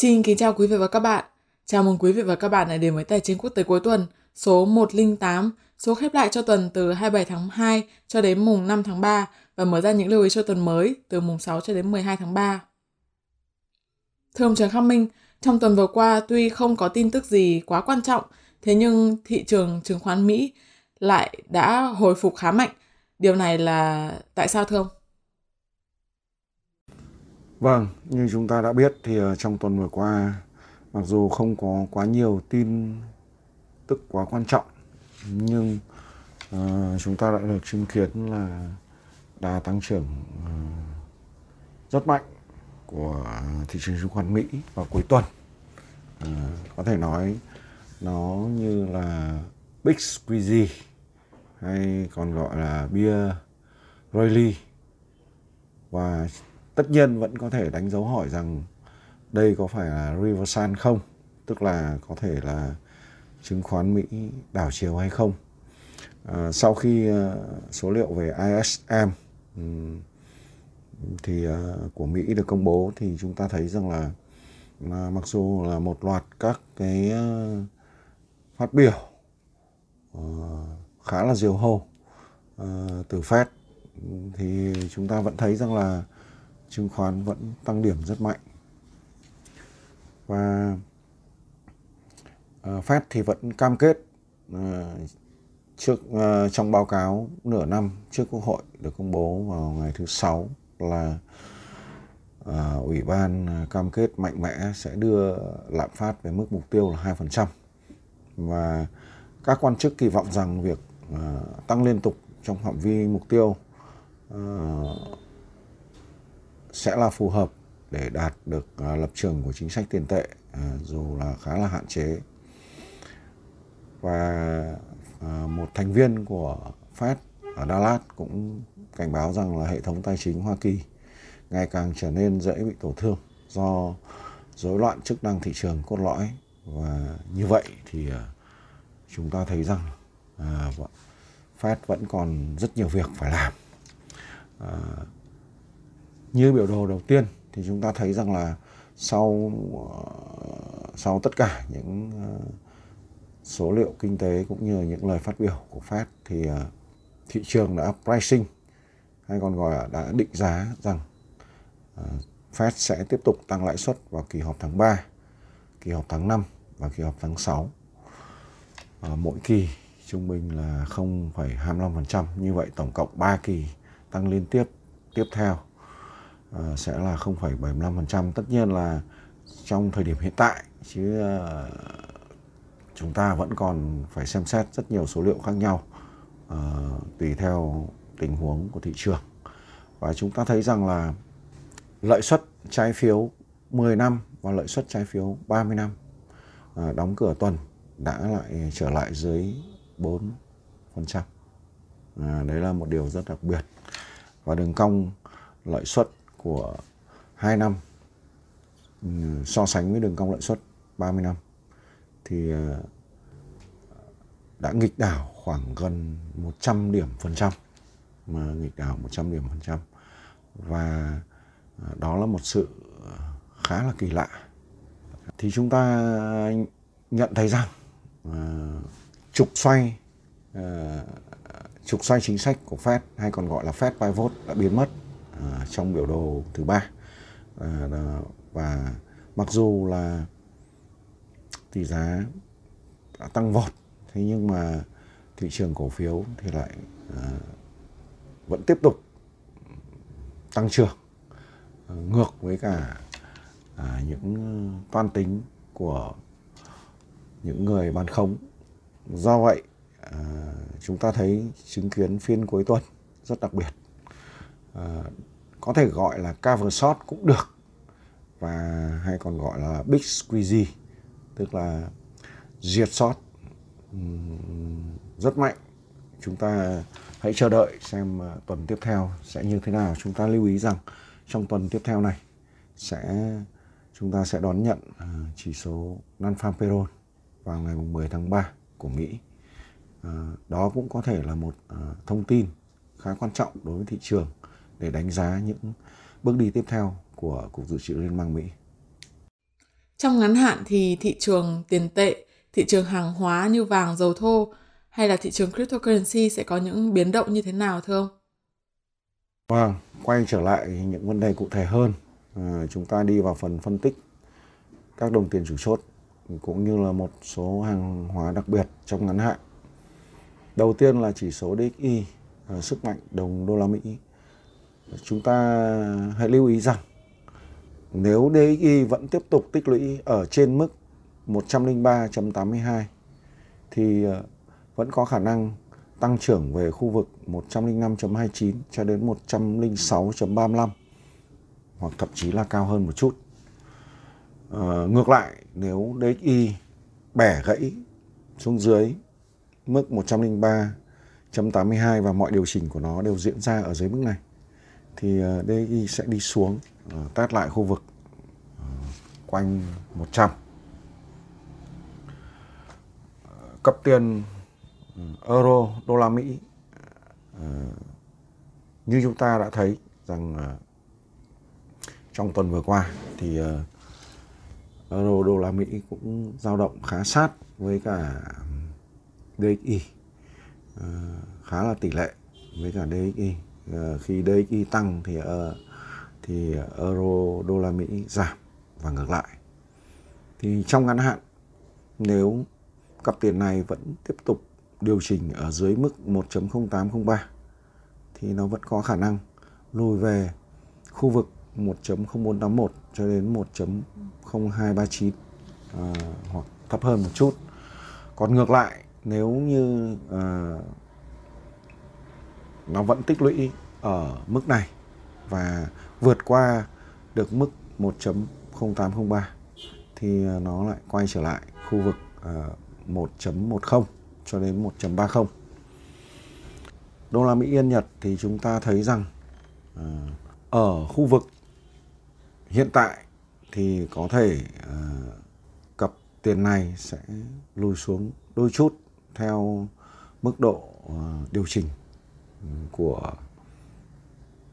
Xin kính chào quý vị và các bạn. Chào mừng quý vị và các bạn đã đến với Tài chính quốc tế cuối tuần số 108, số khép lại cho tuần từ 27 tháng 2 cho đến mùng 5 tháng 3 và mở ra những lưu ý cho tuần mới từ mùng 6 cho đến 12 tháng 3. Thưa ông Trần Khắc Minh, trong tuần vừa qua tuy không có tin tức gì quá quan trọng, thế nhưng thị trường chứng khoán Mỹ lại đã hồi phục khá mạnh. Điều này là tại sao thưa ông? Vâng, như chúng ta đã biết thì ờ, trong tuần vừa qua mặc dù không có quá nhiều tin tức quá quan trọng nhưng uh, chúng ta đã được chứng kiến là đà tăng trưởng uh, rất mạnh của thị trường chứng khoán Mỹ vào cuối tuần. Uh, có thể nói nó như là Big Squeezy hay còn gọi là bia Rayleigh và tất nhiên vẫn có thể đánh dấu hỏi rằng đây có phải là reversal không? Tức là có thể là chứng khoán Mỹ đảo chiều hay không? À, sau khi uh, số liệu về ISM um, thì uh, của Mỹ được công bố thì chúng ta thấy rằng là uh, mặc dù là một loạt các cái uh, phát biểu uh, khá là diều hâu uh, từ Fed thì chúng ta vẫn thấy rằng là chứng khoán vẫn tăng điểm rất mạnh. Và uh, Fed thì vẫn cam kết uh, trước uh, trong báo cáo nửa năm trước Quốc hội được công bố vào ngày thứ sáu là uh, ủy ban cam kết mạnh mẽ sẽ đưa lạm phát về mức mục tiêu là 2% và các quan chức kỳ vọng rằng việc uh, tăng liên tục trong phạm vi mục tiêu uh, sẽ là phù hợp để đạt được à, lập trường của chính sách tiền tệ à, dù là khá là hạn chế. Và à, một thành viên của Fed ở Dallas cũng cảnh báo rằng là hệ thống tài chính Hoa Kỳ ngày càng trở nên dễ bị tổn thương do rối loạn chức năng thị trường cốt lõi. Và như vậy thì chúng ta thấy rằng Fed vẫn còn rất nhiều việc phải làm như biểu đồ đầu tiên thì chúng ta thấy rằng là sau ờ, sau tất cả những ờ, số liệu kinh tế cũng như những lời phát biểu của Fed thì ờ, thị trường đã pricing hay còn gọi là đã định giá rằng Fed sẽ tiếp tục tăng lãi suất vào kỳ họp tháng 3, kỳ họp tháng 5 và kỳ họp tháng 6. mỗi kỳ trung bình là 0,25%, như vậy tổng cộng 3 kỳ tăng liên tiếp tiếp theo Ờ, sẽ là 0,75%. Tất nhiên là trong thời điểm hiện tại chứ ờ, chúng ta vẫn còn phải xem xét rất nhiều số liệu khác nhau ờ, tùy theo tình huống của thị trường. Và chúng ta thấy rằng là lợi suất trái phiếu 10 năm và lợi suất trái phiếu 30 năm đóng cửa tuần đã lại trở lại dưới 4%. À, đấy là một điều rất đặc biệt. Và đường cong lợi suất của 2 năm ừ, so sánh với đường cong lãi suất 30 năm, thì ờ, đã nghịch đảo khoảng gần 100 điểm phần trăm, mà nghịch đảo 100 điểm phần trăm. Và ờ, đó là một sự ờ, khá là kỳ lạ. Thì chúng ta nhận thấy rằng trục xoay trục xoay chính sách của Fed, hay còn gọi là Fed pivot, đã biến mất. À, trong biểu đồ thứ ba. À, và mặc dù là tỷ giá đã tăng vọt thế nhưng mà thị trường cổ phiếu thì lại à, vẫn tiếp tục tăng trưởng à, ngược với cả à, những toan tính của những người bán khống. Do vậy à, chúng ta thấy chứng kiến phiên cuối tuần rất đặc biệt. Ờ, có thể gọi là cover shot cũng được, và hay còn gọi là big squeeze tức là diệt short rất mạnh. Chúng ta hãy chờ đợi xem ờ, tuần tiếp theo sẽ như thế nào. Chúng ta lưu ý rằng trong tuần tiếp theo này sẽ, chúng ta sẽ đón nhận ờ, chỉ số non-farm payroll vào ngày 10 tháng 3 của Mỹ. Đó cũng có thể là một thông tin khá quan trọng đối với thị trường để đánh giá những bước đi tiếp theo của Cục Dự trữ Liên bang Mỹ. Trong ngắn hạn thì thị trường tiền tệ, thị trường hàng hóa như vàng, dầu thô hay là thị trường cryptocurrency sẽ có những biến động như thế nào thưa ông? Vâng, quay trở lại những vấn đề cụ thể hơn, à, chúng ta đi vào phần phân tích các đồng tiền chủ chốt cũng như là một số hàng hóa đặc biệt trong ngắn hạn. Đầu tiên là chỉ số DXY, à, sức mạnh đồng đô la Mỹ. Chúng ta hãy lưu ý rằng nếu DXY vẫn tiếp tục tích lũy ở trên mức 103.82 thì ờ, vẫn có khả năng tăng trưởng về khu vực 105.29 cho đến 106.35 hoặc thậm chí là cao hơn một chút. À, ngược lại nếu DXY bẻ gãy xuống dưới mức 103.82 và mọi điều chỉnh của nó đều diễn ra ở dưới mức này thì ờ, DI DXY sẽ đi xuống ờ, test lại khu vực ờ, quanh 100 cấp tiền ừ, euro, đô la Mỹ như chúng ta đã thấy rằng trong tuần vừa qua thì euro, đô la Mỹ cũng dao động khá sát với cả DXY khá là tỷ lệ với cả DXY Ờ, khi DXY tăng thì ờ, thì euro đô la Mỹ giảm và ngược lại thì trong ngắn hạn nếu cặp tiền này vẫn tiếp tục điều chỉnh ở dưới mức 1.0803 thì nó vẫn có khả năng lùi về khu vực 1.0481 cho đến 1.0239 à, ờ, hoặc thấp hơn một chút. Còn ngược lại nếu như à, nó vẫn tích lũy ở mức này và vượt qua được mức 1.0803 thì ờ, nó lại quay trở lại khu vực ờ, 1.10 cho đến 1.30. Đô la Mỹ, Yên, Nhật thì chúng ta thấy rằng ờ, ở khu vực hiện tại thì có thể cặp tiền này sẽ lùi xuống đôi chút theo mức độ điều chỉnh của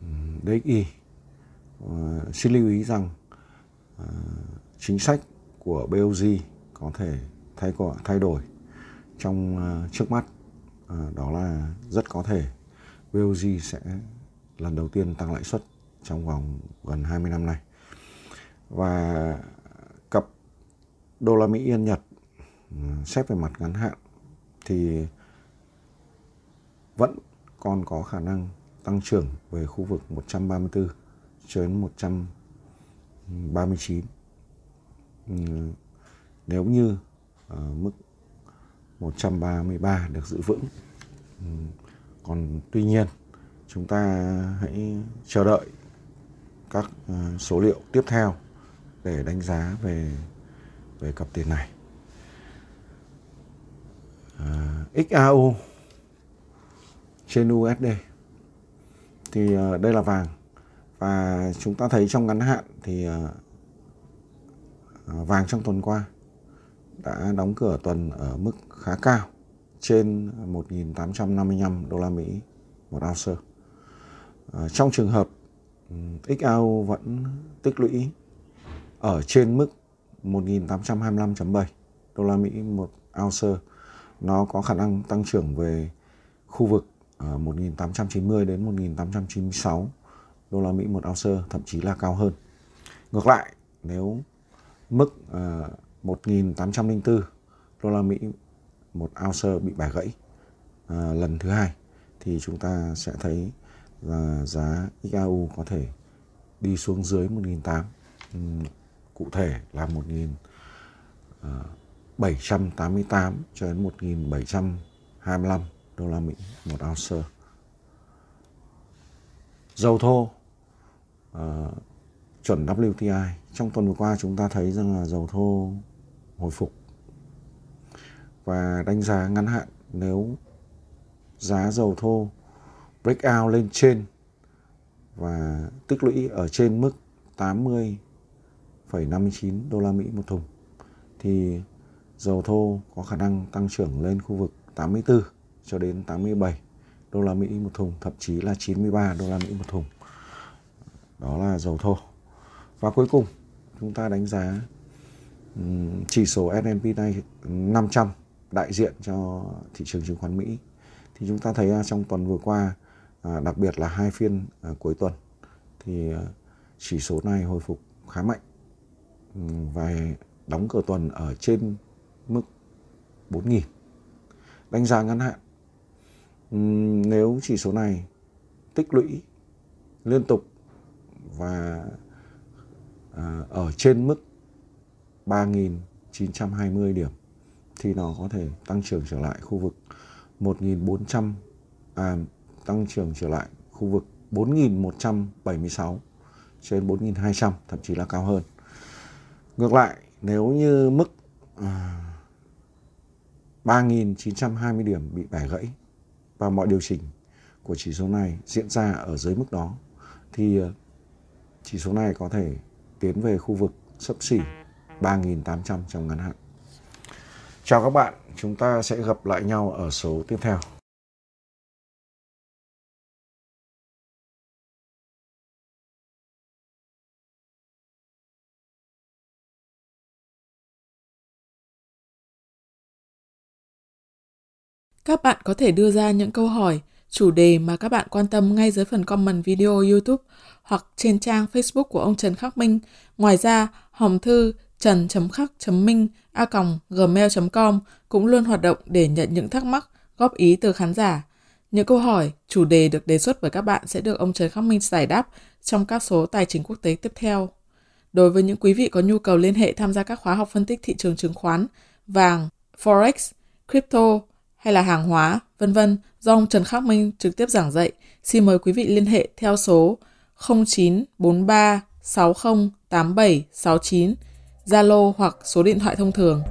ừ, DXY. Uh, ờ, xin lưu ý rằng uh, chính sách của BOJ có thể thay thay đổi trong uh, trước mắt uh, đó là rất có thể BOJ sẽ lần đầu tiên tăng lãi suất trong vòng gần 20 năm nay và cặp đô la Mỹ Yên Nhật ừ, xét về mặt ngắn hạn thì vẫn còn có khả năng tăng trưởng về khu vực 134 cho đến 139 ừ, nếu như uh, mức 133 được giữ vững ừ, còn tuy nhiên chúng ta hãy chờ đợi các ờ, số liệu tiếp theo để đánh giá về về cặp tiền này. Ờ, à, XAU trên USD thì ờ, đây là vàng và chúng ta thấy trong ngắn hạn thì ờ, ờ, vàng trong tuần qua đã đóng cửa tuần ở mức khá cao, trên 1.855 đô la Mỹ một ounce. Trong trường hợp ừ, XAU vẫn tích lũy ở trên mức 1.825.7 đô la Mỹ một ounce, nó có khả năng tăng trưởng về khu vực ở À, 1890 đến 1896 đô la Mỹ một ounce thậm chí là cao hơn. Ngược lại nếu mức à, uh, 1.804 đô la Mỹ một ounce bị bẻ gãy uh, lần thứ hai thì chúng ta sẽ thấy là giá XAU có thể đi xuống dưới 1.800 cụ thể là 1.788 cho đến 1.725 đô la Mỹ một ounce. Dầu thô uh, chuẩn WTI trong tuần vừa qua chúng ta thấy rằng là dầu thô hồi phục và đánh giá ngắn hạn nếu giá dầu thô breakout lên trên và tích lũy ở trên mức 80 1,59 đô la Mỹ một thùng thì dầu thô có khả năng tăng trưởng lên khu vực 84 cho đến 87 đô la Mỹ một thùng, thậm chí là 93 đô la Mỹ một thùng. Đó là dầu thô. Và cuối cùng chúng ta đánh giá chỉ số S&P này 500 đại diện cho thị trường chứng khoán Mỹ thì chúng ta thấy trong tuần vừa qua à, đặc biệt là hai phiên à, cuối tuần thì à, chỉ số này hồi phục khá mạnh và đóng cửa tuần ở trên mức 4.000 đánh giá ngắn hạn nếu chỉ số này tích lũy liên tục và à, ở trên mức 3.920 điểm thì nó có thể tăng trưởng trở lại khu vực 1.400 à, tăng trưởng trở lại khu vực 4.176 trên 4.200 thậm chí là cao hơn. Ngược lại nếu như mức à, 3.920 điểm bị bẻ gãy và mọi điều chỉnh của chỉ số này diễn ra ở dưới mức đó thì ờ, chỉ số này có thể tiến về khu vực sấp xỉ 3.800 trong ngắn hạn. Chào các bạn, chúng ta sẽ gặp lại nhau ở số tiếp theo. Các bạn có thể đưa ra những câu hỏi, chủ đề mà các bạn quan tâm ngay dưới phần comment video YouTube hoặc trên trang Facebook của ông Trần Khắc Minh. Ngoài ra, hòm thư trần.khắc.minh a gmail.com cũng luôn hoạt động để nhận những thắc mắc, góp ý từ khán giả. Những câu hỏi, chủ đề được đề xuất bởi các bạn sẽ được ông Trần Khắc Minh giải đáp trong các số tài chính quốc tế tiếp theo. Đối với những quý vị có nhu cầu liên hệ tham gia các khóa học phân tích thị trường chứng khoán, vàng, forex, crypto hay là hàng hóa, vân vân do ông Trần Khắc Minh trực tiếp giảng dạy, xin mời quý vị liên hệ theo số 0943 60 Zalo hoặc số điện thoại thông thường.